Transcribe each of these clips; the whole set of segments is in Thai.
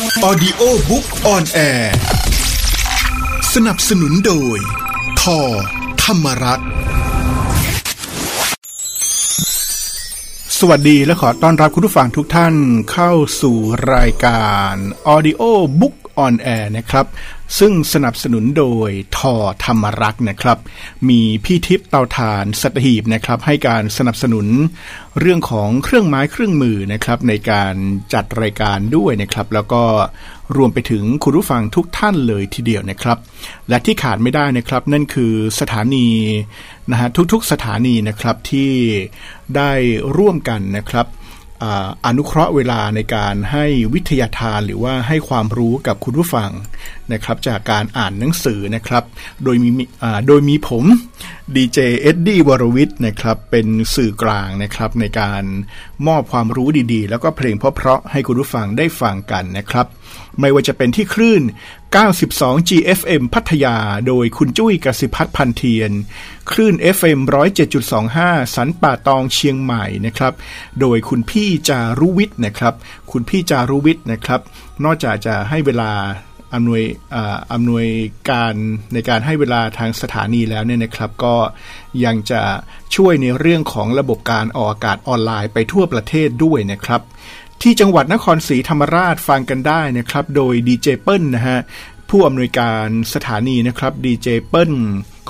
Audio Book on Air สนับสนุนโดย ทอ ธรรมรักษ์สวัสดีและขอต้อนรับคุณผู้ฟังทุกท่านเข้าสู่รายการ Audio Book on Air นะครับ ซึ่งสนับสนุนโดยทอธรรมรักษ์นะครับ มีพี่ทิพย์เตาถ่านสัตหีบนะครับ ให้การสนับสนุนเรื่องของเครื่องไม้เครื่องมือนะครับ ในการจัดรายการด้วยนะครับ แล้วก็รวมไปถึงคุณผู้ฟังทุกท่านเลยทีเดียวนะครับ และที่ขาดไม่ได้นะครับ นั่นคือสถานีนะฮะทุกๆสถานีนะครับที่ได้ร่วมกันนะครับ อนุเคราะห์เวลาในการให้วิทยาทานหรือว่าให้ความรู้กับคุณผู้ฟังนะครับ จากการอ่านหนังสือนะครับ โดยมีโดยมีผม ดีเจเอ็ดดี้วรวิทย์นะครับเป็นสื่อกลางนะครับในการมอบความรู้ดีๆ แล้วก็เพลงเพราะๆให้คุณผู้ฟังได้ฟังกันนะครับ ไม่ว่าจะเป็นที่คลื่น 92 GFM พัทยา โดยคุณจุ้ยกสิพัฒน์พันเทียน คลื่น FM 107.25 สันป่าตองเชียงใหม่นะครับ โดยคุณพี่จารุวิทย์นะครับ คุณพี่จารุวิทย์นะครับ นอกจากจะให้เวลา อำนวยอำนวยการในการให้เวลาทางสถานีแล้วเนี่ยนะครับ ก็ยังจะช่วยในเรื่องของระบบการออกอากาศออนไลน์ไปทั่วประเทศด้วยนะครับ ที่จังหวัดนครศรีธรรมราชฟังกันได้นะครับ โดยดีเจเปิลนะฮะผู้อำนวยการสถานีนะครับดีเจเปิล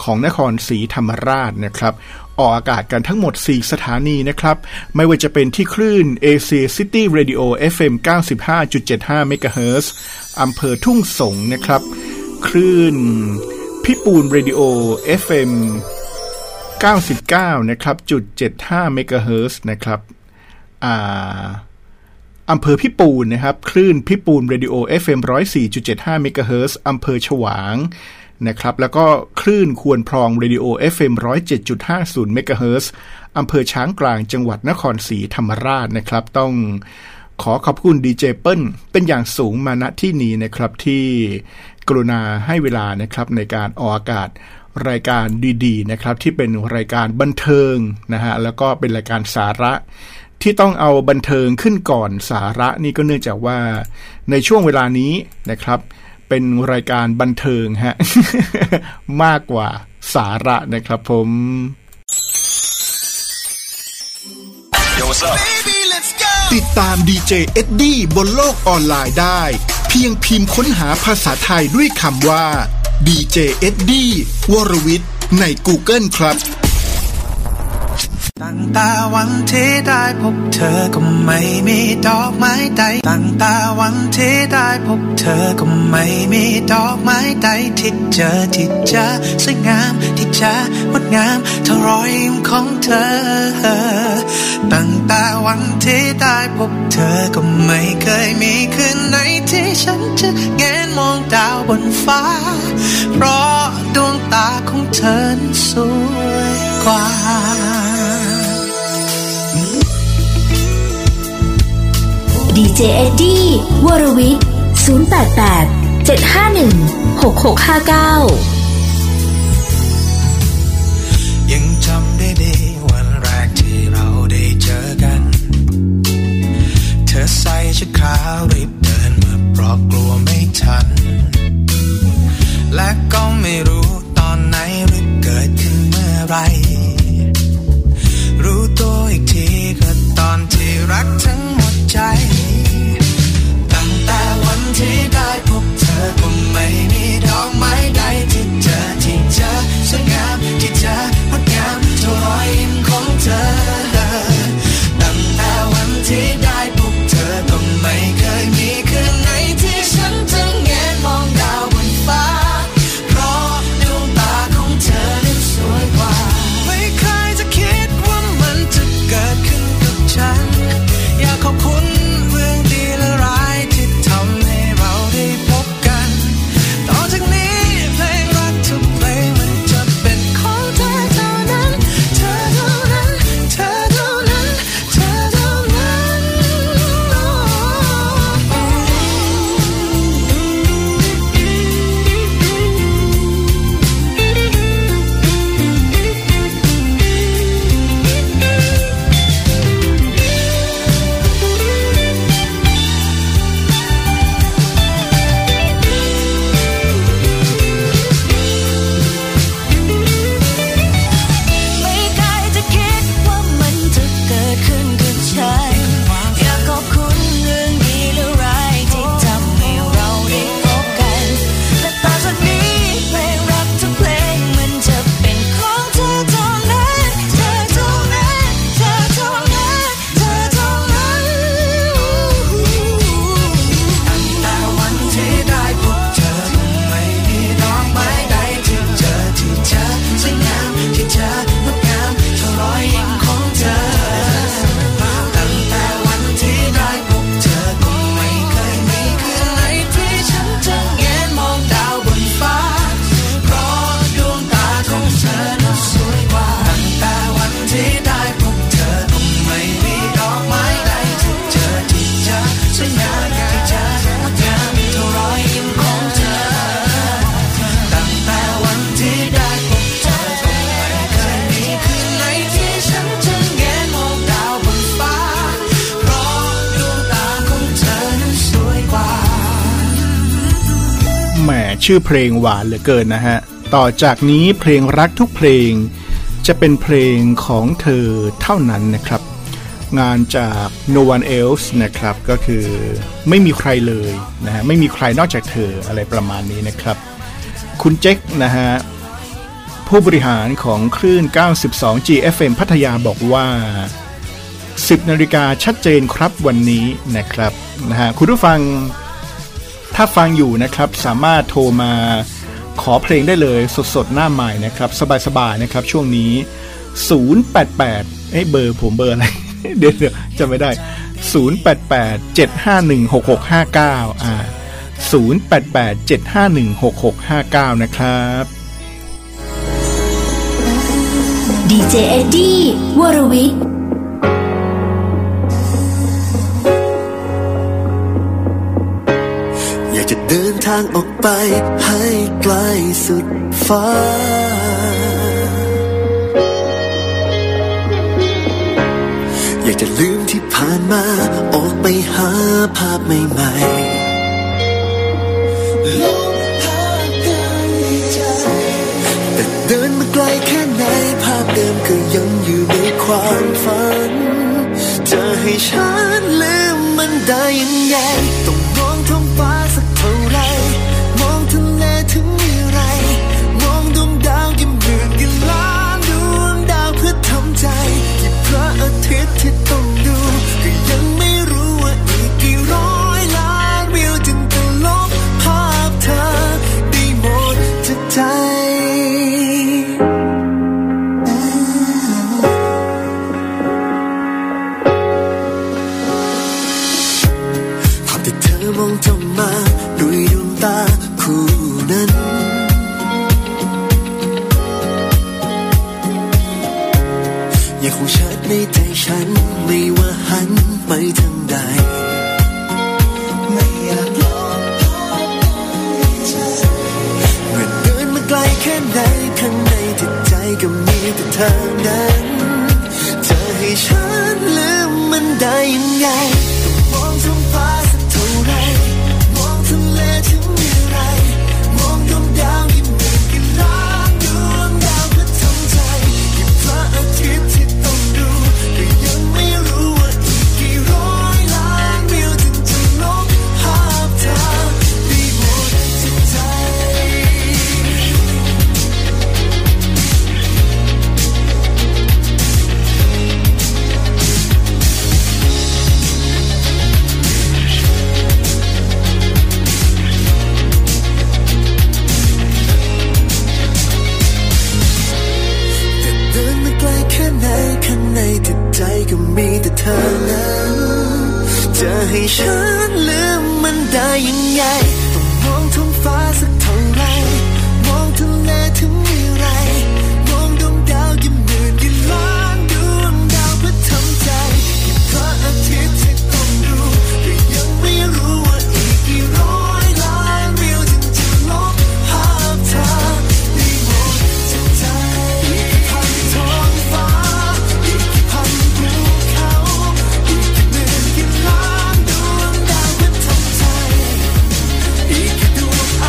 ของนครศรีธรรมราชนะครับ ออกอากาศกันทั้งหมด 4 สถานีนะครับ ไม่ว่าจะเป็นที่คลื่น AC City Radio FM 95.75 MHz อำเภอทุ่งสงนะครับ คลื่นพิปูน Radio FM 99 นะครับจุด75 MHz นะครับอ่าอำเภอพิปูนนะครับ คลื่นพิปูน Radio FM 104.75 MHz อำเภอฉวางนะครับ แล้วก็คลื่นควรพรอง Radio FM 107.50 MHz อำเภอช้างกลางจังหวัดนครศรีธรรมราชนะครับ ต้อง ขอขอบคุณดีเจเปิลเป็นอย่างสูงมาณที่นี้นะครับที่กรุณาให้เวลานะครับในการออกอากาศรายการดีๆนะครับที่เป็นรายการบันเทิงนะฮะแล้วก็เป็นรายการสาระที่ต้องเอาบันเทิงขึ้นก่อนสาระนี่ก็เนื่องจากว่าในช่วงเวลานี้นะครับ เป็นรายการบันเทิงฮะมากกว่าสาระนะครับผม Yo, what's up? Baby, let's go! ติดตามดีเจเอ็ดดี้บนโลกออนไลน์ได้ เพียงพิมพ์ค้นหาภาษาไทยด้วยคำว่าดีเจเอ็ดดี้วรวิทย์ใน Google ครับ ตั้งแต่วันที่ได้พบเธอก็ไม่มีดอกไม้ใดตั้งแต่วันที่ได้พบเธอก็ไม่มีดอกไม้ใดที่เจอที่เจอสวยงามที่เจองดงามเท่ารอยยิ้มของเธอ ตั้งแต่วันที่ได้พบเธอก็ไม่เคยมีคืนไหนที่ฉันจะแงนมองดาวบนฟ้า เพราะดวงตาของเธอสวยกว่า ดีเจเอ็ดดี้วรวิทย์088 751 6659 ยังจำได้ดีวันแรกที่เราได้เจอกัน เธอใส่ชุดขาวรีบเดินมาเพราะกลัวไม่ทัน และก็ไม่รู้ตอนไหนหรือเกิดขึ้นเมื่อไร รู้ตัวอีกทีก็ตอนที่รักทั้งหมดใจ ที่ได้พบเธอก็ไม่มีดอกไม้ใด ชื่อเพลงหวานเหลือเกินนะฮะ ต่อจากนี้เพลงรักทุกเพลง จะเป็นเพลงของเธอเท่านั้นนะครับ งานจาก no one else นะครับ ก็คือไม่มีใครเลยนะฮะ ไม่มีใครนอกจากเธออะไรประมาณนี้นะครับ คุณเจ๊กนะฮะ ผู้บริหารของคลื่น 92 GFM พัทยาบอกว่า10นาฬิกาชัดเจนครับวันนี้นะครับนะฮะคุณผู้ฟัง ถ้าฟังอยู่นะครับสามารถโทรมาขอเพลงได้เลยสดๆ หน้าใหม่นะครับ สบายๆนะครับช่วงนี้ 088เอ้ยเบอร์ผมเบอร์อะไร เดี๋ยวจำไม่ได้ 088 751 6659 อ่า 088 751 6659 นะครับดีเจเอ็ดดี้วรวิทย์างออกไปให้ไกลสุดฟ้า อยากจะลืมที่ผ่านมา ออกไปหาภาพใหม่ๆลองหากันในใจ แต่เดินมาไกลแค่ไหน ภาพเดิมก็ยังอยู่ในความฝัน จะให้ฉัน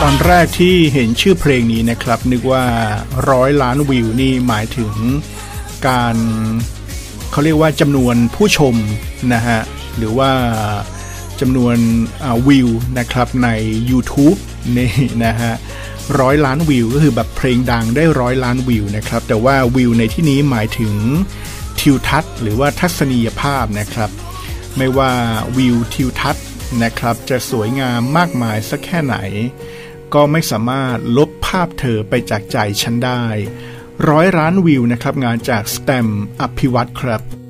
ตอนแรกที่เห็นชื่อเพลงนี้นะครับ นึกว่าร้อยล้านวิวนี่หมายถึงการเขาเรียกว่าจำนวนผู้ชมนะฮะ หรือว่าจำนวนวิวนะครับใน YouTube นี่นะฮะร้อยล้านวิวก็คือแบบเพลงดังได้ร้อยล้านวิวนะครับ แต่ว่าวิวในที่นี้หมายถึงทิวทัศน์หรือว่าทัศนียภาพนะครับ ไม่ว่าวิวทิวทัศน์นะครับ จะสวยงามมากมายสักแค่ไหน ก็ไม่สามารถลบภาพเธอไปจากใจฉันได้ ร้อยร้านวิวนะครับงานจากสแตมอภิวัตรครับ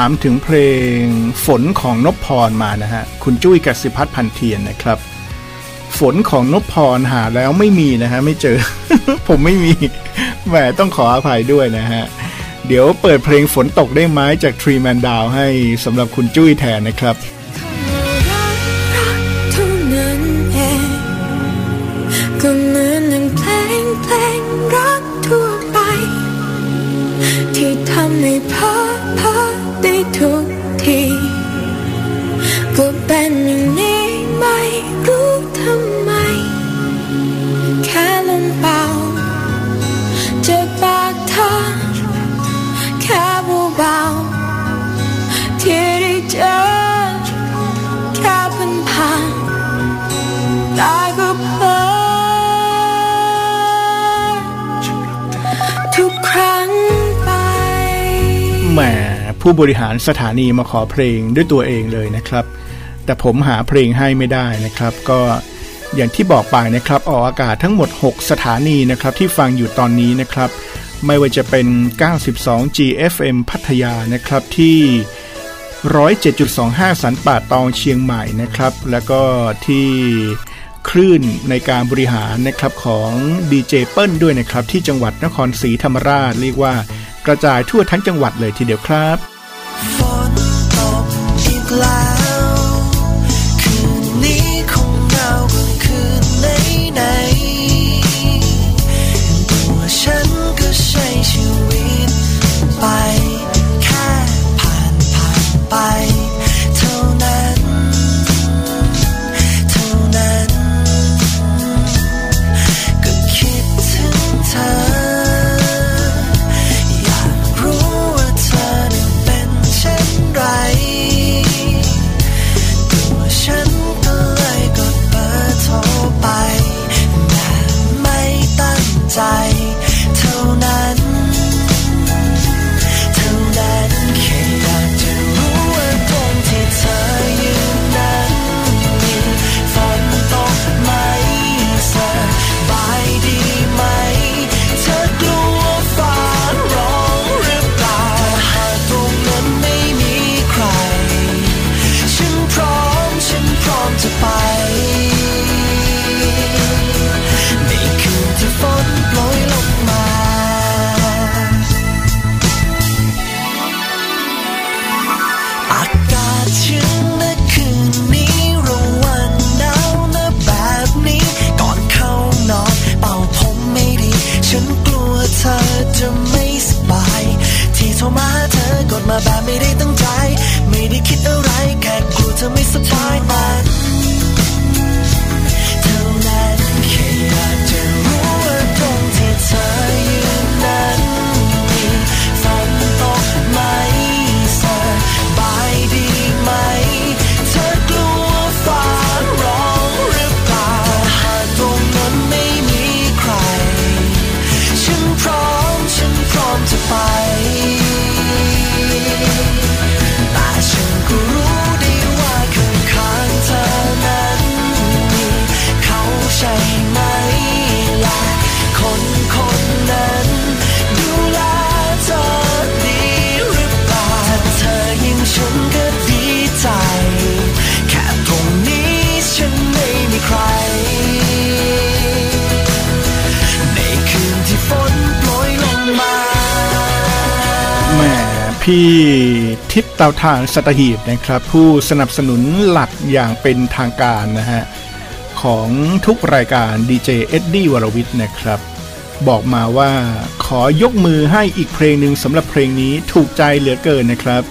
ามถึงเพลงฝนของนพพรมานะฮะ คุณจุ้ยกสิพัฒน์พันเทียนนะครับ ฝนของนพพรหาแล้วไม่มีนะฮะ ไม่เจอ ผมไม่มีแหมต้องขออภัยด้วยนะฮะ เดี๋ยวเปิดเพลงฝนตกได้ไหมจากทรีแมนดาวให้สำหรับคุณจุ้ยแทนนะครับ ผู้บริหารสถานีมาขอเพลงด้วยตัวเองเลยนะครับ แต่ผมหาเพลงให้ไม่ได้นะครับ ก็อย่างที่บอกไปนะครับ ออกอากาศทั้งหมด 6 สถานีนะครับที่ฟังอยู่ตอนนี้นะครับ ไม่ว่าจะเป็น 92 GFM พัทยานะครับที่107.25 สันป่าตองเชียงใหม่นะครับ แล้วก็ที่คลื่นในการบริหารนะครับของดีเจเปิ้ลด้วยนะครับ ที่จังหวัดนครศรีธรรมราช เรียกว่ากระจายทั่วทั้งจังหวัดเลยทีเดียวครับ พี่ทิพย์เตาทานสัตหีบนะครับ ผู้สนับสนุนหลักอย่างเป็นทางการนะฮะ ของทุกรายการดีเจเอ็ดดี้วรวิทย์นะครับ บอกมาว่าขอยกมือให้อีกเพลงหนึ่งสำหรับเพลงนี้ถูกใจเหลือเกินนะครับ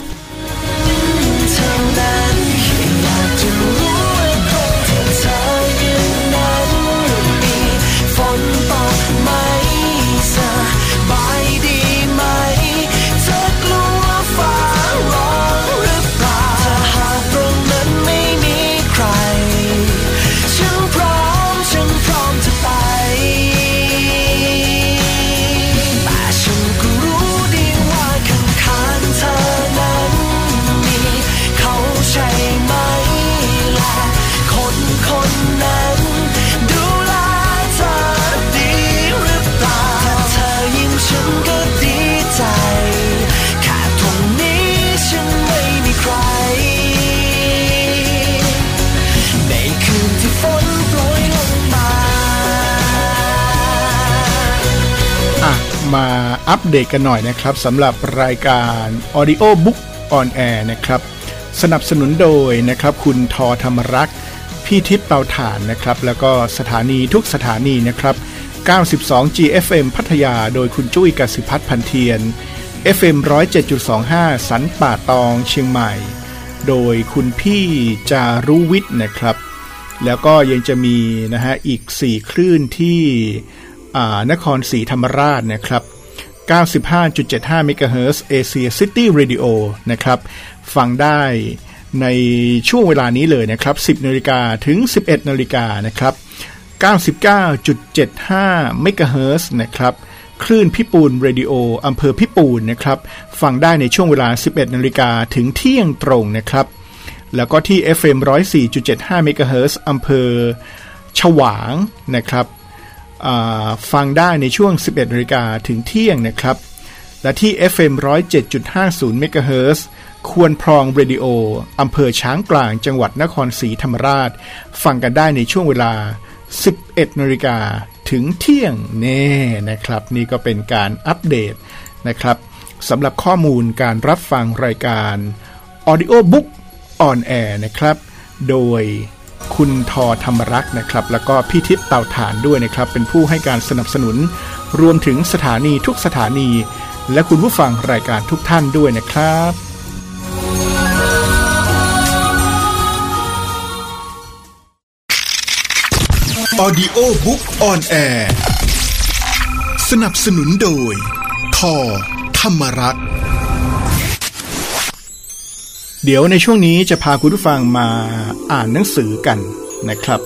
มาอัปเดตกันหน่อยนะครับสำหรับรายการ Audio Book on Air นะครับ สนับสนุนโดยนะครับคุณทอธรรมรักษ์พี่ทิพย์เตาถ่านนะครับ แล้วก็สถานีทุกสถานีนะครับ 92 GFM พัทยา โดยคุณจุ้ยกสิพัฒน์พันเทียน FM 107.25 สันป่าตองเชียงใหม่ โดยคุณพี่จารุวิทย์นะครับ แล้วก็ยังจะมีนะฮะอีก 4 คลื่นที่ นครศรีธรรมราชนะครับ 95.75 MHz Asia City Radio นะครับ ฟังได้ในช่วงเวลานี้เลยนะครับ 10นาฬิกาถึง 11นาฬิกานะครับ 99.75 MHz นะครับคลื่นพิปูนเรดิโออำเภอพิปูนนะครับ ฟังได้ในช่วงเวลา 11นาฬิกาถึงเที่ยงตรงนะครับ แล้วก็ที่ FM 104.75 MHz อำเภอฉวางนะครับ ฟังได้ในช่วง 11นาฬิกาถึงเที่ยงนะครับ และที่ FM 107.50 MHz ควรพรองเรดิโออำเภอช้างกลางจังหวัดนครศรีธรรมราช ฟังกันได้ในช่วงเวลา 11นาฬิกาถึงเที่ยงแน่นะครับ นี่ก็เป็นการอัปเดตนะครับสำหรับข้อมูลการรับฟังรายการ Audio Book on Air นะครับ โดย คุณทอธรรมรักษ์นะครับ แล้วก็พี่ทิพย์เต่าฐานด้วยนะครับ เป็นผู้ให้การสนับสนุน รวมถึงสถานีทุกสถานี และคุณผู้ฟังรายการทุกท่านด้วยนะครับ Audio Book on Air สนับสนุนโดย ทอธรรมรัตน์ เดี๋ยวในช่วงนี้จะพาคุณผู้ฟังมาอ่านหนังสือกันนะครับ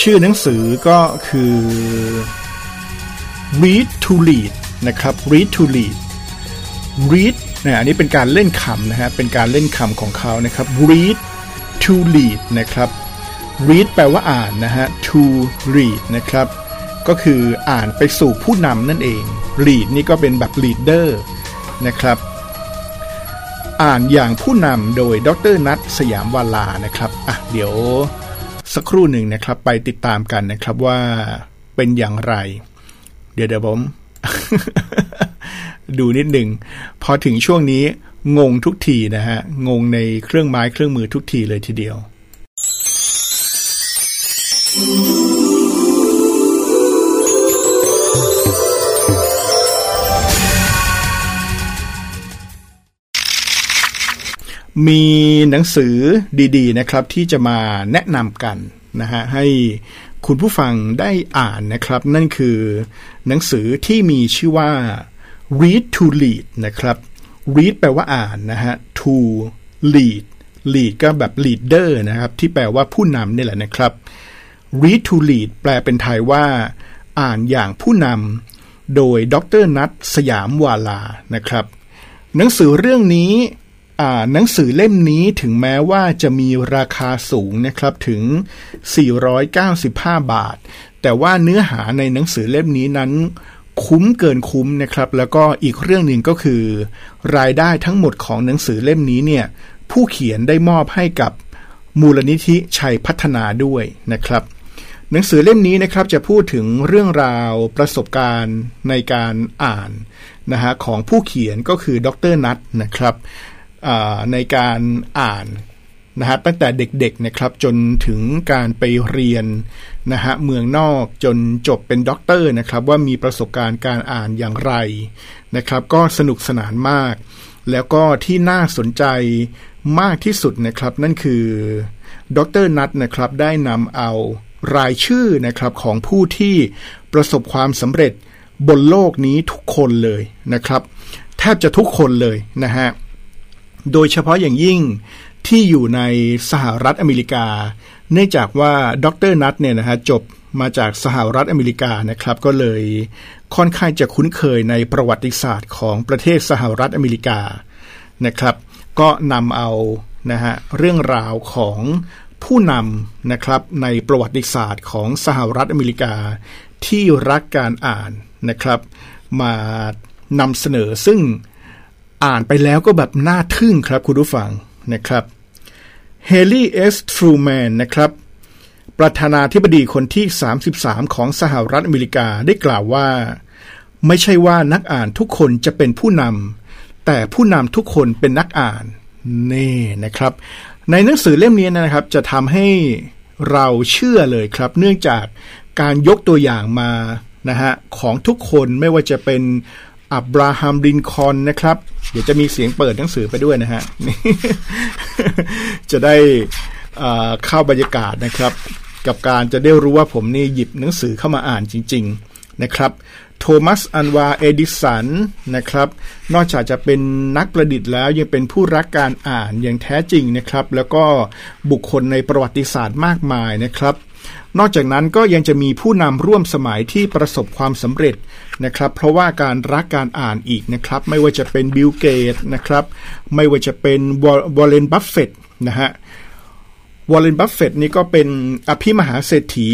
ชื่อหนังสือก็คือ Read to Lead นะครับ Read to Lead Read นะอันนี้เป็นการเล่นคำนะฮะเป็นการเล่นคำของเขานะครับ Read to Lead นะครับ read แปลว่าอ่านนะฮะ to read นะครับ ก็คืออ่านไปสู่ผู้นำนั่นเอง read นี่ก็เป็นแบบ leader นะครับ อ่านอย่างผู้นำโดยดรนัทสยามวาลานะครับอะเดี๋ยวสักครู่หนึ่งนะครับ ไปติดตามกันนะครับว่าเป็นอย่างไร เดี๋ยวเดี๋ยวผม ดูนิดหนึ่งพอถึงช่วงนี้งงทุกทีนะฮะ งงในเครื่องไม้เครื่องมือทุกทีเลยทีเดียว มีหนังสือดีๆนะครับที่จะมาแนะนำกันนะฮะให้คุณผู้ฟังได้อ่านนะครับ นั่นคือหนังสือที่มีชื่อว่า read to lead นะครับ read แปลว่าอ่านนะฮะ to lead lead ก็แบบ leader นะครับ ที่แปลว่าผู้นำนี่แหละนะครับ read to lead แปลเป็นไทยว่า อ่านอย่างผู้นำโดยดรนัทสยามวาลานะครับ หนังสือเรื่องนี้ หนังสือเล่มนี้ถึงแม้ว่าจะมีราคาสูงนะครับถึง 495 บาท แต่ว่าเนื้อหาในหนังสือเล่มนี้นั้นคุ้มเกินคุ้มนะครับ แล้วก็อีกเรื่องหนึ่งก็คือ รายได้ทั้งหมดของหนังสือเล่มนี้เนี่ยผู้เขียนได้มอบให้กับมูลนิธิชัยพัฒนาด้วยนะครับ หนังสือเล่มนี้นะครับจะพูดถึงเรื่องราวประสบการณ์ในการอ่านนะฮะของผู้เขียนก็คือดรนัทนะครับ ในการอ่านนะฮะตั้งแต่เด็กๆนะครับจนถึงการไปเรียนนะฮะเมืองนอกจนจบเป็นด็อกเตอร์นะครับว่ามีประสบการณ์การอ่านอย่างไรนะครับ ก็สนุกสนานมาก แล้วก็ที่น่าสนใจมากที่สุดนะครับ นั่นคือด็อกเตอร์นัทนะครับได้นำเอารายชื่อนะครับของผู้ที่ประสบความสำเร็จบนโลกนี้ทุกคนเลยนะครับ แทบจะทุกคนเลยนะฮะ โดยเฉพาะอย่างยิ่งที่อยู่ในสหรัฐอเมริกา เนื่องจากว่าดรนัทเนี่ยนะฮะจบมาจากสหรัฐอเมริกานะครับ ก็เลยค่อนข้างจะคุ้นเคยในประวัติศาสตร์ของประเทศสหรัฐอเมริกานะครับ ก็นำเอานะฮะเรื่องราวของผู้นำนะครับในประวัติศาสตร์ของสหรัฐอเมริกา ที่รักการอ่านนะครับ มานำเสนอซึ่ง อ่านไปแล้วก็แบบน่าทึ่งครับคุณผู้ฟังนะครับเฮลี่เอสทรูแมนนะครับประธานาธิบดีคนที่ 33 ของสหรัฐอเมริกาได้กล่าวว่า ไม่ใช่ว่านักอ่านทุกคนจะเป็นผู้นำแต่ผู้นำทุกคนเป็นนักอ่านนี่นะครับ ในหนังสือเล่มนี้นะครับ จะทำให้เราเชื่อเลยครับ เนื่องจากการยกตัวอย่างมานะฮะของทุกคนไม่ว่าจะเป็นอับราฮัมลินคอนนะครับ เดี๋ยวจะมีเสียงเปิดหนังสือไปด้วยนะฮะนี่จะได้เอ่อเข้าบรรยากาศนะครับ กับการจะได้รู้ว่าผมนี่หยิบหนังสือเข้ามาอ่านจริง ๆนะครับโทมัส อันวา เอดิสัน นะครับ นอกจากจะเป็นนักประดิษฐ์แล้วยังเป็นผู้รักการอ่านอย่างแท้จริงนะครับ แล้วก็บุคคลในประวัติศาสตร์มากมายนะครับ นอกจากนั้นก็ยังจะมีผู้นำร่วมสมัยที่ประสบความสำเร็จ นะครับ เพราะว่าการรักการอ่านอีกนะครับ ไม่ว่าจะเป็นบิลเกตส์นะครับ ไม่ว่าจะเป็นวอร์เรนบัฟเฟตต์นะฮะวอร์เรนบัฟเฟตต์นี่ก็เป็นอภิมหาเศรษฐี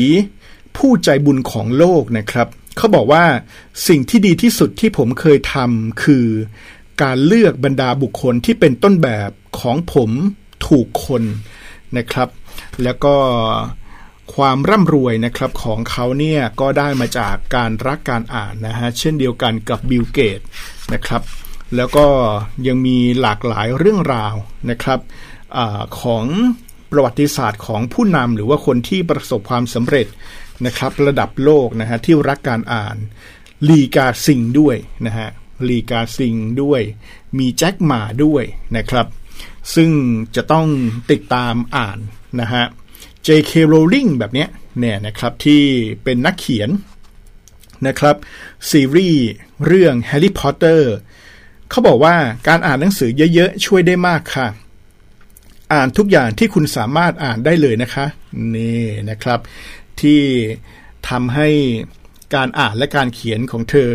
ผู้ใจบุญของโลกนะครับเขาบอกว่าสิ่งที่ดีที่สุดที่ผมเคยทำคือการเลือกบรรดาบุคคลที่เป็นต้นแบบของผมถูกคนนะครับ แล้วก็ ความร่ำรวยนะครับของเขาเนี่ยก็ได้มาจากการรักการอ่านนะฮะเช่นเดียวกันกับบิลเกตนะครับ แล้วก็ยังมีหลากหลายเรื่องราวนะครับอของประวัติศาสตร์ของผู้นำหรือว่าคนที่ประสบความสำเร็จนะครับ ระดับโลกนะฮะที่รักการอ่านลีกาซิงด้วยนะฮะลีกาซิงด้วย มีแจ็คหมาด้วยนะครับ ซึ่งจะต้องติดตามอ่านนะฮะ J.K. Rowling แบบเนี้ยเนี่ยนะครับที่เป็นนักเขียนนะครับซีรีส์เรื่อง Harry Potter เขาบอกว่าการอ่านหนังสือเยอะ ๆ ช่วยได้มากค่ะ อ่านทุกอย่างที่คุณสามารถอ่านได้เลยนะคะ นี่นะครับ ที่ทำให้การอ่านและการเขียนของเธอ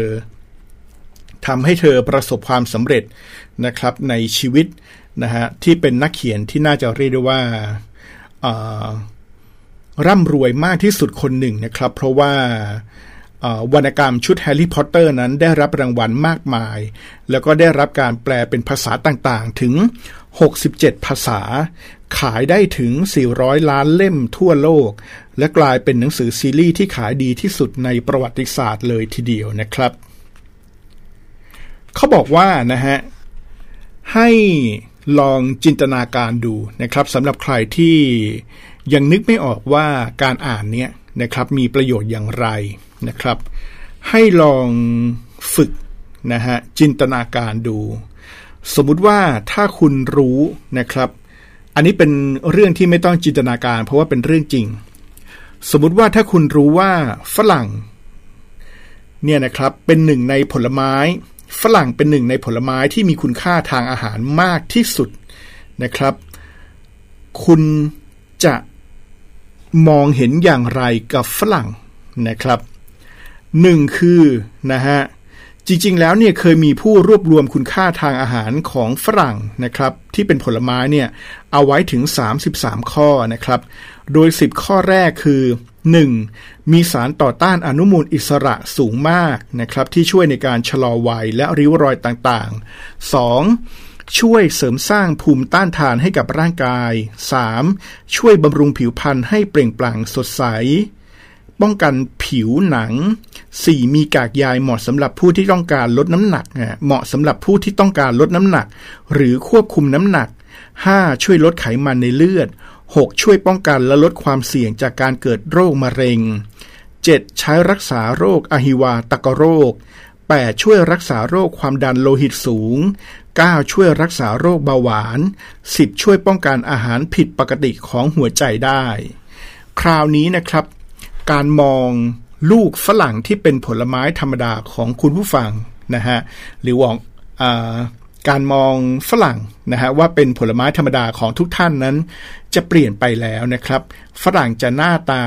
ทำให้เธอประสบความสำเร็จนะครับในชีวิตนะฮะที่เป็นนักเขียนที่น่าจะเรียกได้ว่าอ่า ร่ำรวยมากที่สุดคนหนึ่งนะครับ เพราะว่าวรรณกรรมชุดแฮร์รี่พอตเตอร์นั้นได้รับรางวัลมากมาย แล้วก็ได้รับการแปลเป็นภาษาต่างๆ ถึง 67 ภาษา ขายได้ถึง 400 ล้านเล่มทั่วโลก และกลายเป็นหนังสือซีรีส์ที่ขายดีที่สุดในประวัติศาสตร์เลยทีเดียวนะครับ เขาบอกว่านะฮะ ให้ลองจินตนาการดูนะครับสำหรับใครที่ ยังนึกไม่ออกว่าการอ่านเนี่ยนะครับมีประโยชน์อย่างไรนะครับ ให้ลองฝึกนะฮะจินตนาการดู สมมุติว่าถ้าคุณรู้นะครับ อันนี้เป็นเรื่องที่ไม่ต้องจินตนาการ เพราะว่าเป็นเรื่องจริง สมมุติว่าถ้าคุณรู้ว่าฝรั่งเนี่ยนะครับเป็นหนึ่งในผลไม้ ฝรั่งเป็นหนึ่งในผลไม้ที่มีคุณค่าทางอาหารมากที่สุดนะครับ คุณจะ มองเห็นอย่างไรกับฝรั่งนะครับหนึ่งคือนะฮะจริงๆ แล้วเนี่ยเคยมีผู้รวบรวมคุณค่าทางอาหารของฝรั่งนะครับที่เป็นผลไม้เนี่ยเอาไว้ถึง 33 ข้อนะครับ โดย 10 ข้อแรกคือ 1. มีสารต่อต้านอนุมูลอิสระสูงมากนะครับที่ช่วยในการชะลอวัยและริ้วรอยต่างๆ 2. ช่วยเสริมสร้างภูมิต้านทานให้กับร่างกาย 3. ช่วยบำรุงผิวพรรณให้เปล่งปลั่งสดใส ป้องกันผิวหนัง 4. มีกากใยเหมาะสำหรับผู้ที่ต้องการลดน้ำหนัก เหมาะสำหรับผู้ที่ต้องการลดน้ำหนัก หรือควบคุมน้ำหนัก 5. ช่วยลดไขมันในเลือด 6. ช่วยป้องกันและลดความเสี่ยงจากการเกิดโรคมะเร็ง 7. ใช้รักษาโรคอหิวาตกโรค 8. ช่วยรักษาโรคความดันโลหิตสูง 9. ช่วยรักษาโรคเบาหวาน 10. ช่วยป้องกันอาหารผิดปกติของหัวใจได้ คราวนี้นะครับ การมองลูกฝรั่งที่เป็นผลไม้ธรรมดาของคุณผู้ฟังนะฮะหรือว่าการมองฝรั่งนะฮะว่าเป็นผลไม้ธรรมดาของทุกท่านนั้น จะเปลี่ยนไปแล้วนะครับ ฝรั่งจะหน้าตา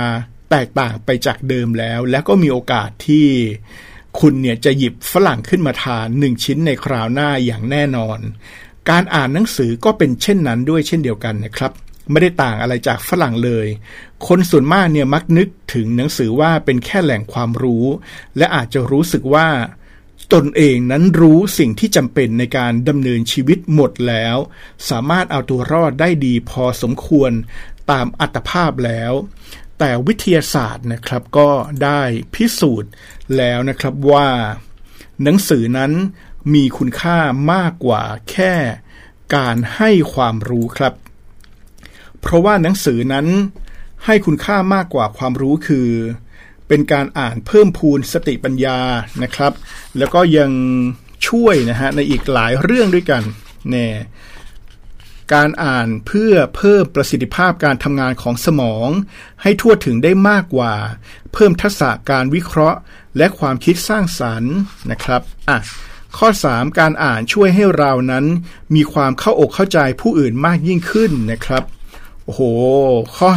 แตกต่างไปจากเดิมแล้ว แล้วก็มีโอกาสที่ คุณเนี่ยจะหยิบฝรั่งขึ้นมาทานหนึ่งชิ้นในคราวหน้าอย่างแน่นอน การอ่านหนังสือก็เป็นเช่นนั้นด้วยเช่นเดียวกันนะครับ ไม่ได้ต่างอะไรจากฝรั่งเลย คนส่วนมากเนี่ยมักนึกถึงหนังสือว่าเป็นแค่แหล่งความรู้ และอาจจะรู้สึกว่า ตนเองนั้นรู้สิ่งที่จำเป็นในการดำเนินชีวิตหมดแล้ว สามารถเอาตัวรอดได้ดีพอสมควรตามอัตภาพแล้ว แต่วิทยาศาสตร์นะครับก็ได้พิสูจน์แล้วนะครับว่าหนังสือนั้นมีคุณค่ามากกว่าแค่การให้ความรู้ครับ เพราะว่าหนังสือนั้นให้คุณค่ามากกว่าความรู้คือ เป็นการอ่านเพิ่มพูนสติปัญญานะครับ แล้วก็ยังช่วยนะฮะในอีกหลายเรื่องด้วยกันแน่ การอ่านเพื่อเพิ่มประสิทธิภาพการทำงานของสมอง ให้ทั่วถึงได้มากกว่า เพิ่มทักษะการวิเคราะห์ และความคิดสร้างสรรค์นะครับอะข้อ 3 การอ่านช่วยให้เรานั้น มีความเข้าอกเข้าใจผู้อื่นมากยิ่งขึ้นนะครับโอ้โห ข้อ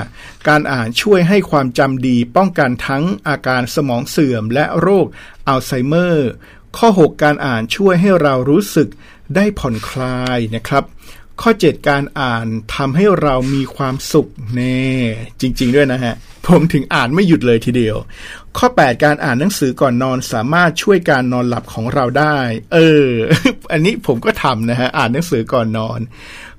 5 การอ่านช่วยให้ความจำดีป้องกันทั้งอาการสมองเสื่อมและโรคอัลไซเมอร์ ข้อ 6 การอ่านช่วยให้เรารู้สึกได้ผ่อนคลายนะครับ ข้อ 7 การอ่านทำให้เรามีความสุขแน่จริง ๆ ด้วยนะฮะ ผมถึงอ่านไม่หยุดเลยทีเดียว ข้อ 8 การอ่านหนังสือก่อนนอนสามารถช่วยการนอนหลับของเราได้ เออ อันนี้ผมก็ทำนะฮะ อ่านหนังสือก่อนนอน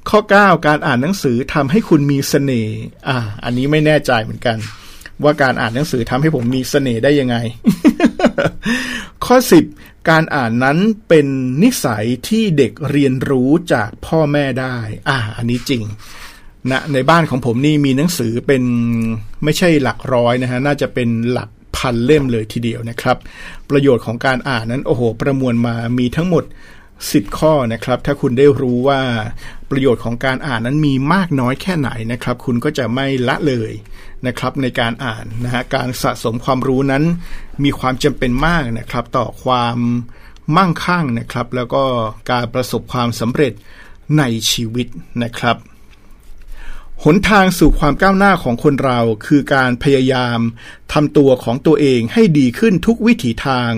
ข้อ 9 การอ่านหนังสือทำให้คุณมีเสน่ห์อ่า อันนี้ไม่แน่ใจเหมือนกัน ว่าการอ่านหนังสือทำให้ผมมีเสน่ห์ได้ยังไง ข้อ 10 การอ่านนั้นเป็นนิสัยที่เด็กเรียนรู้จากพ่อแม่ได้ อ่า อันนี้จริงนะในบ้านของผมนี่มีหนังสือเป็นไม่ใช่หลักร้อยนะฮะ น่าจะเป็นหลักพันเล่มเลยทีเดียวนะครับ ประโยชน์ของการอ่านนั้น โอ้โห ประมวลมามีทั้งหมด 10ข้อนะครับ ถ้าคุณได้รู้ว่าประโยชน์ของการอ่านนั้นมีมากน้อยแค่ไหนนะครับ คุณก็จะไม่ละเลยนะครับในการอ่านนะฮะการสะสมความรู้นั้น มีความจำเป็นมากนะครับ ต่อความมั่งคั่งนะครับ แล้วก็การประสบความสำเร็จในชีวิตนะครับ หนทางสู่ความก้าวหน้าของคนเราคือการพยายามทำตัวของตัวเองให้ดีขึ้นทุกวิถีทาง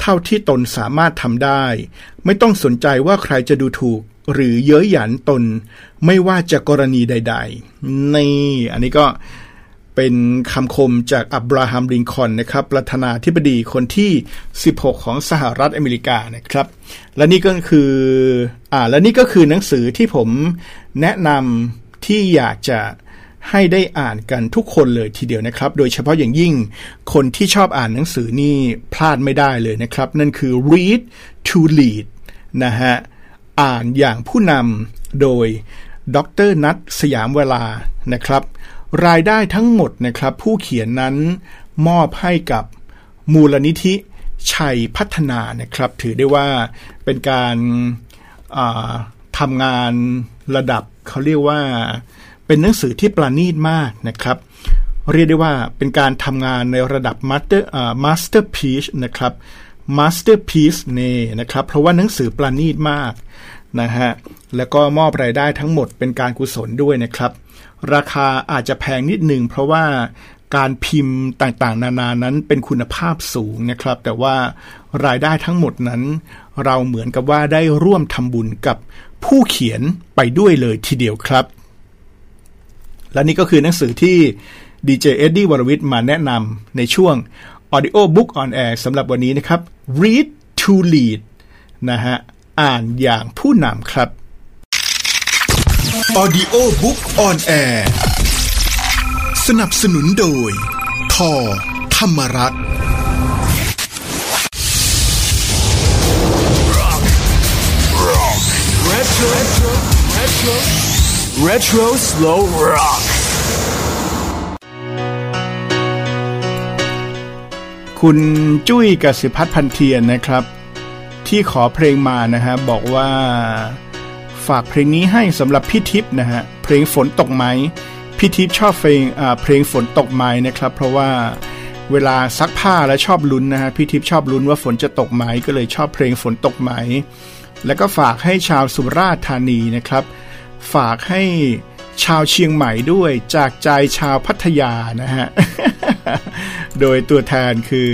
เท่าที่ตนสามารถทำได้ ไม่ต้องสนใจว่าใครจะดูถูกหรือเย้ยหยันตน ไม่ว่าจะกรณีใด ๆ นี่ อันนี้ก็เป็นคำคมจากอับราฮัมลิงคอนนะครับประธานาธิบดีคนที่ 16 ของสหรัฐอเมริกานะครับ และนี่ก็คืออ่าและนี่ก็คือหนังสือที่ผมแนะนำ ที่อยากจะให้ได้อ่านกันทุกคนเลยทีเดียวนะครับ โดยเฉพาะอย่างยิ่งคนที่ชอบอ่านหนังสือนี่พลาดไม่ได้เลยนะครับ นั่นคือ read to lead นะฮะ อ่านอย่างผู้นำโดยดรนัทสยามเวลานะครับ รายได้ทั้งหมดนะครับ ผู้เขียนนั้นมอบให้กับมูลนิธิชัยพัฒนานะครับ ถือได้ว่าเป็นการทำงาน ระดับเขาเรียกว่า เป็นหนังสือที่ประณีตมากนะครับ เรียกได้ว่าเป็นการทำงานในระดับ master masterpiece นะครับ masterpiece เนี่ยนะครับ เพราะว่าหนังสือประณีตมากนะฮะแล้วก็มอบรายได้ทั้งหมดเป็นการกุศลด้วยนะครับ ราคาอาจจะแพงนิดหนึ่งเพราะว่าการพิมพ์ต่างๆ นานานั้นเป็นคุณภาพสูงนะครับ แต่ว่ารายได้ทั้งหมดนั้น เราเหมือนกับว่าได้ร่วมทำบุญกับ ผู้เขียนไปด้วยเลยทีเดียวครับ และนี่ก็คือหนังสือที่ดีเจเอ็ดดี้วรวิทย์มาแนะนำในช่วง Audio Book on Air สำหรับวันนี้นะครับ Read to Lead นะฮะ อ่านอย่างผู้นำครับ Audio Book on Air สนับสนุนโดย ทอ ธรรมรัตน์ retro slow rock. คุณจุ้ยกสิพัฒน์พันเทียนนะครับ ที่ขอเพลงมานะฮะ บอกว่าฝากเพลงนี้ให้สำหรับพี่ทิพย์นะฮะ เพลงฝนตกไหมพี่ทิพย์ชอบเพลงอ่าเพลงฝนตกไหมนะครับ เพราะว่าเวลาซักผ้าแล้วชอบลุ้นนะฮะพี่ทิพย์ชอบลุ้นว่าฝนจะตกไหมก็เลยชอบเพลงฝนตกไหม แล้วก็ฝากให้ชาวสุราษฎร์ธานีนะครับ ฝากให้ชาวเชียงใหม่ด้วยจากใจชาวพัทยานะฮะ โดยตัวแทนคือ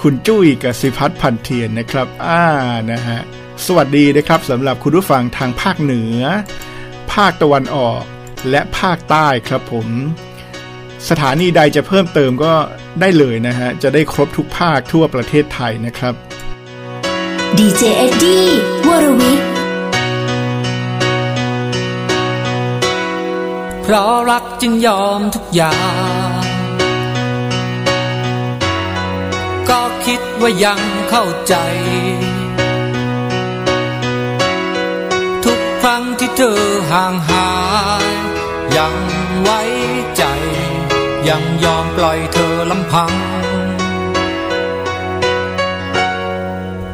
คุณจุ้ยกสิพัฒน์พันเทียนนะครับอ่านะฮะ สวัสดีนะครับสำหรับคุณผู้ฟังทางภาคเหนือ ภาคตะวันออกและภาคใต้ครับผม สถานีใดจะเพิ่มเติมก็ได้เลยนะฮะ จะได้ครบทุกภาคทั่วประเทศไทยนะครับดีเจเอ็ดดี้วรวิทย์ เพราะรักจึงยอมทุกอย่าง ก็คิดว่ายังเข้าใจ ทุกครั้งที่เธอห่างหาย ยังไว้ใจ ยังยอมปล่อยเธอลำพัง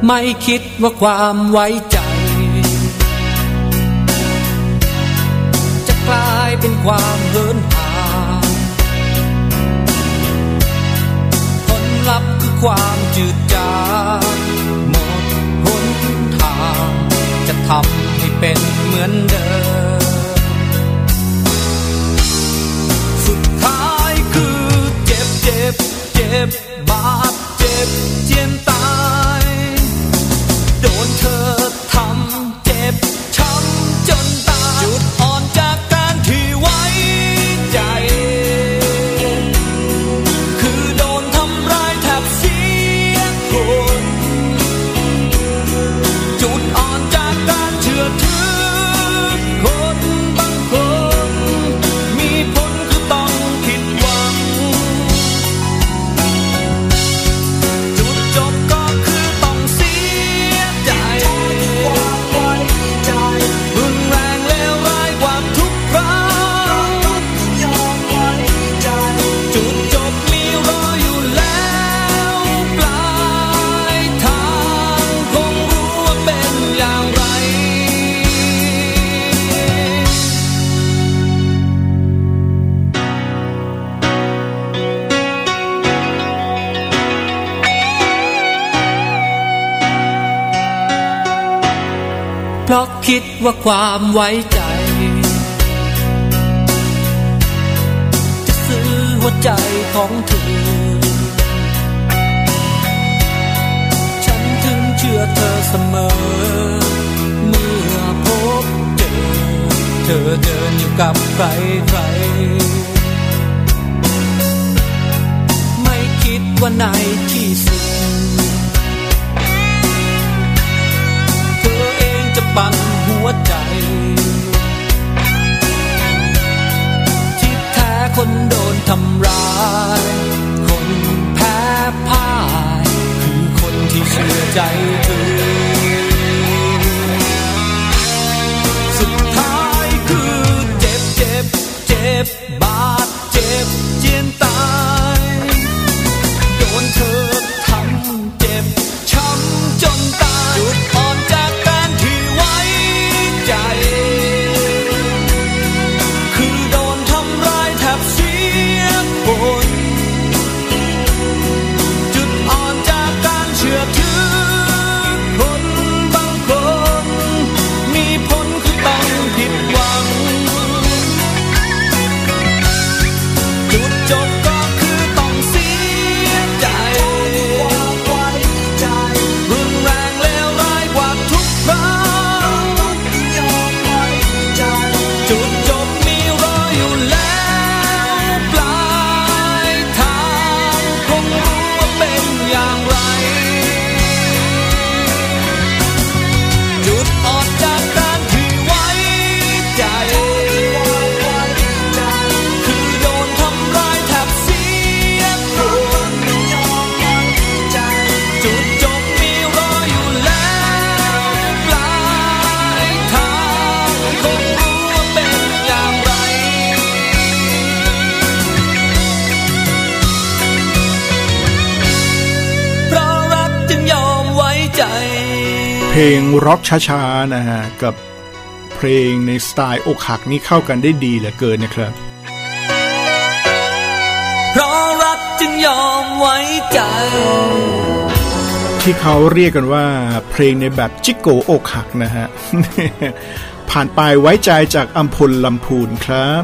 ไม่คิดว่าความไว้ใจ เป็นความเหินห่างผลลัพธ์คือความจืดจางหมดหนทาง จะทำให้เป็นเหมือนเดิม สุดท้ายคือเจ็บเจ็บเจ็บบาดเจ็บเจียนตา ว่าความไว้ใจ จะซื้อหัวใจของเธอ ฉันถึงเชื่อเธอเสมอ เมื่อพบเจอ เธอเดินอยู่กับใครใครไม่คิดว่าในที่สุด เองจะปั่นหัวใจ ที่แท้คนโดนทำร้าย คนแพ้พ่าย คือคนที่เชื่อใจเธอ ร็อกช้าๆนะฮะกับเพลงในสไตล์อกหักนี่เข้ากันได้ดีเหลือเกินนะครับเพราะรักจึงยอมไว้ใจ ที่เขาเรียกกันว่าเพลงในแบบจิกโกอกหักนะฮะ ผ่านไปไว้ใจจากอัมพลลำพูนครับ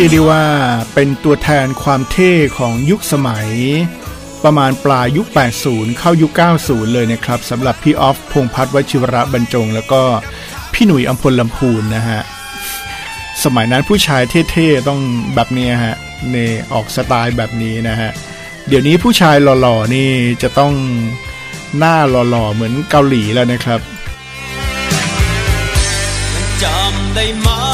เรียกได้ว่าเป็นตัวแทนความเท่ของยุคสมัย ประมาณปลายยุค 80 เข้ายุค 90 เลยนะครับสำหรับพี่ออฟพงพัฒน์วชิระบรรจง แล้วก็พี่หนุ่ยอัมพลลำพูนนะฮะ สมัยนั้นผู้ชายเท่ๆต้องแบบนี้ฮะเนออกสไตล์แบบนี้นะฮะ เดี๋ยวนี้ผู้ชายหล่อๆ นี่จะต้องหน้าหล่อๆ เหมือนเกาหลีแล้วนะครับจำได้ไหม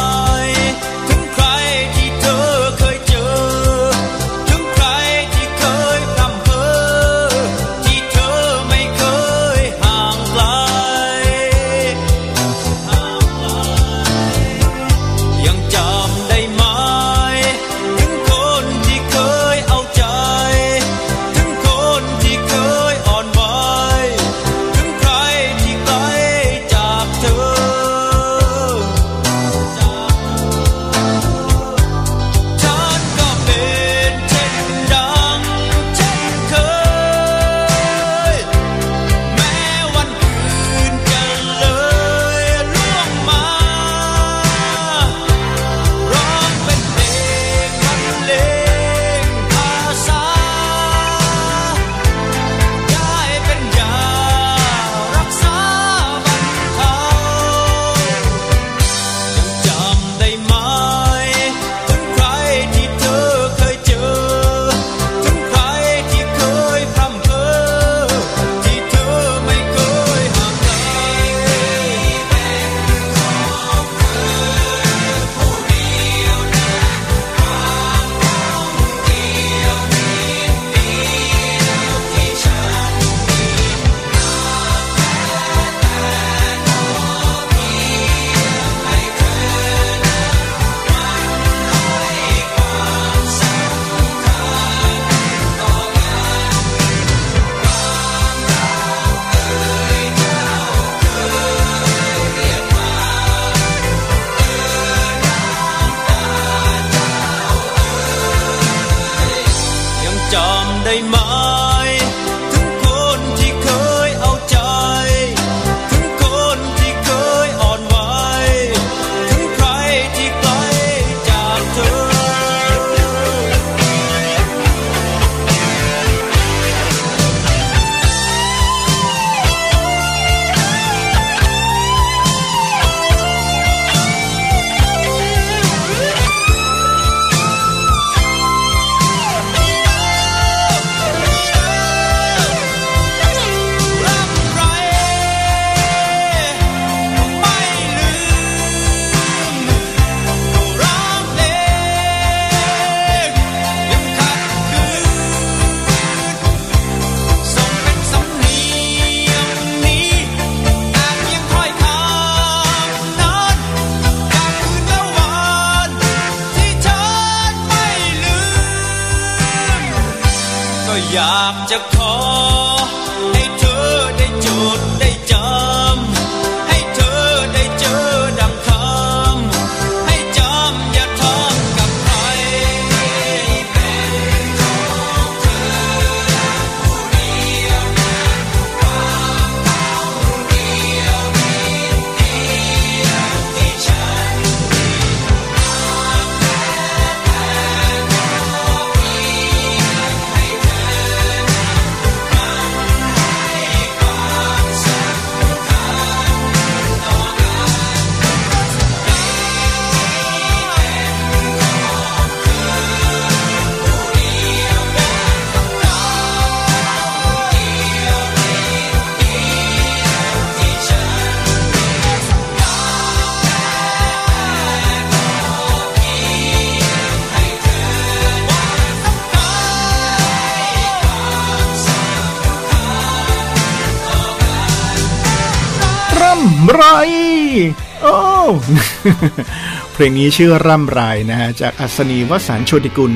เพลงนี้ชื่อร่ำไรนะฮะจากอัศนีวสันโชติกุล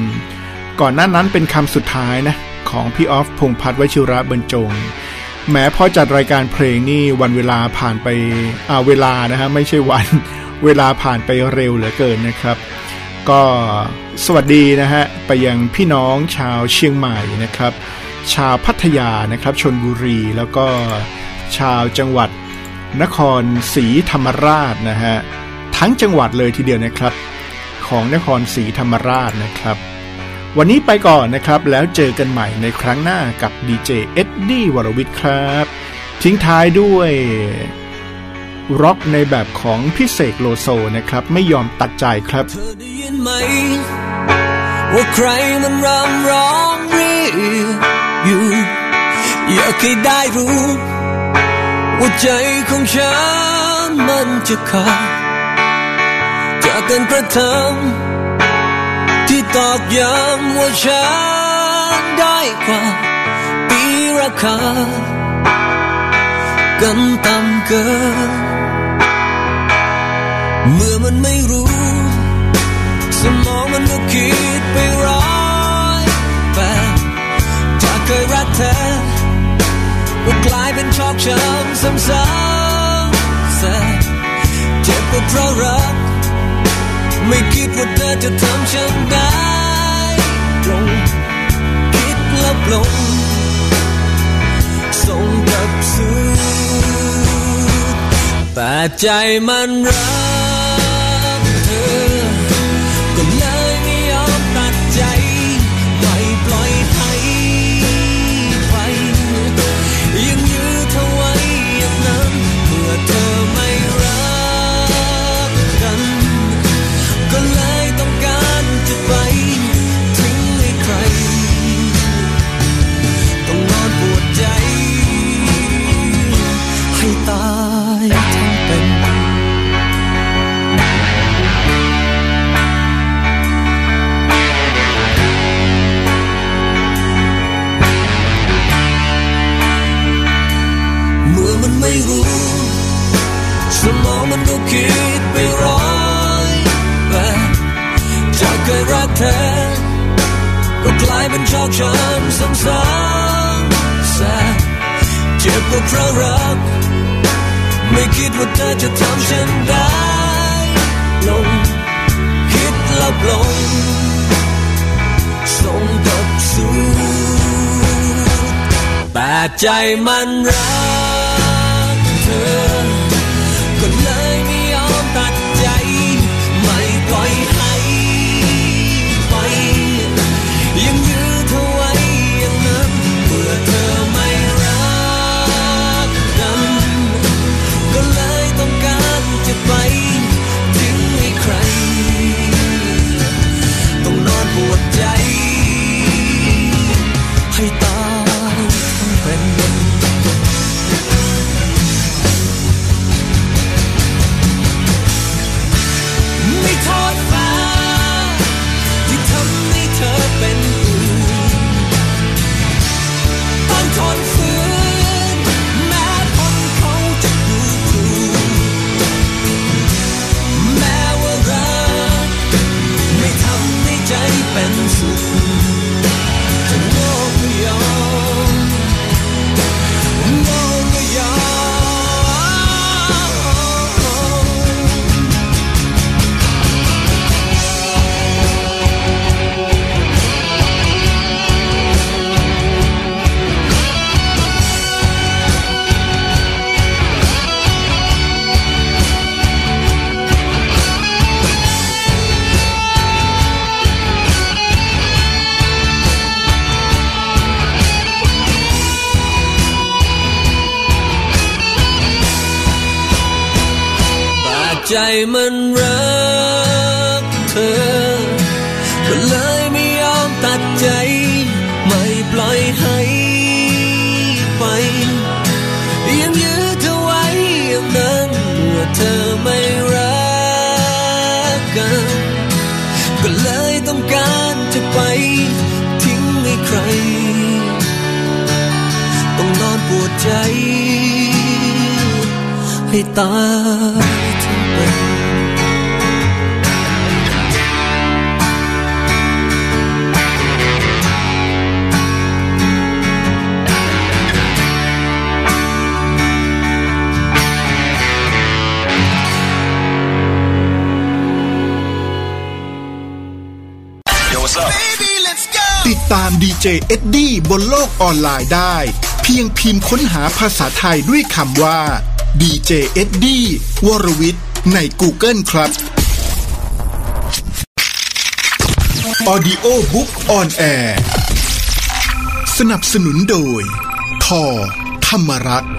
ก่อนหน้านั้นเป็นคำสุดท้ายนะของพี่ออฟพงพัฒน์วชิระเบรรจงแม้พอจัดรายการเพลงนี่วันเวลาผ่านไปอ่าเวลานะฮะไม่ใช่วันเวลาผ่านไปเร็วเหลือเกินนะครับ ก็สวัสดีนะฮะไปยังพี่น้องชาวเชียงใหม่นะครับ ชาวพัทยานะครับชนบุรีแล้วก็ชาวจังหวัดนครศรีธรรมราชนะฮะ ทั้งจังหวัดเลยทีเดียวนะครับ ของนครศรีธรรมราชนะครับ วันนี้ไปก่อนนะครับแล้วเจอกันใหม่ในครั้งหน้ากับดีเจเอ็ดดี้วรวิทย์ครับ ทิ้งท้ายด้วยร็อกในแบบของพิเศษโลโซนะครับ ไม่ยอมตัดใจครับเธอได้ยินไหมว่าใครมันรำร้องเรียกอยู่อยากให้ได้รู้ ว่าใจของฉันมันจะขาด การกระทำที่ตอกย้ำว่าฉันได้กว่าปีราคากันต่ำเกิน เมื่อมันไม่รู้ สมองมันก็คิดไปร้อยแปดถ้าเคยรักเธอก็กลายเป็นชอกช้ำซ้ำๆเจ็บก็เพราะรัก ไม่คิดว่าเธอจะทำฉันได้ตรงคิดแล้วปลงส่งกับสุดแต่ใจมันรัก สมองมันก็คิดไปร้อยแบบจากเคยรักเธอก็กลายเป็นชอกช้ำซ้ำๆแสบเจ็บก็เพราะรัก ไม่คิดว่าเธอจะทำฉันได้ลงคิดลับลงส่งกลับสู่แต่ใจมันรักเธอ มันรักเธอ ก็เลยไม่ยอมตัดใจ ไม่ปล่อยให้ไป ยังยื้อเธอไว้อย่างนั้นเมื่อเธอไม่รักกัน ก็เลยต้องการจะไป ทิ้งให้ใคร ต้องนอนปวดใจ ให้ตาย เอ็ดดี้บนโลกออนไลน์ได้ เพียงพิมพ์ค้นหาภาษาไทยด้วยคำว่าดีเจเอ็ดดี้วรวิทย์ใน Google ครับ Audio Book on Air สนับสนุนโดย ทอ ธรรมรัตน์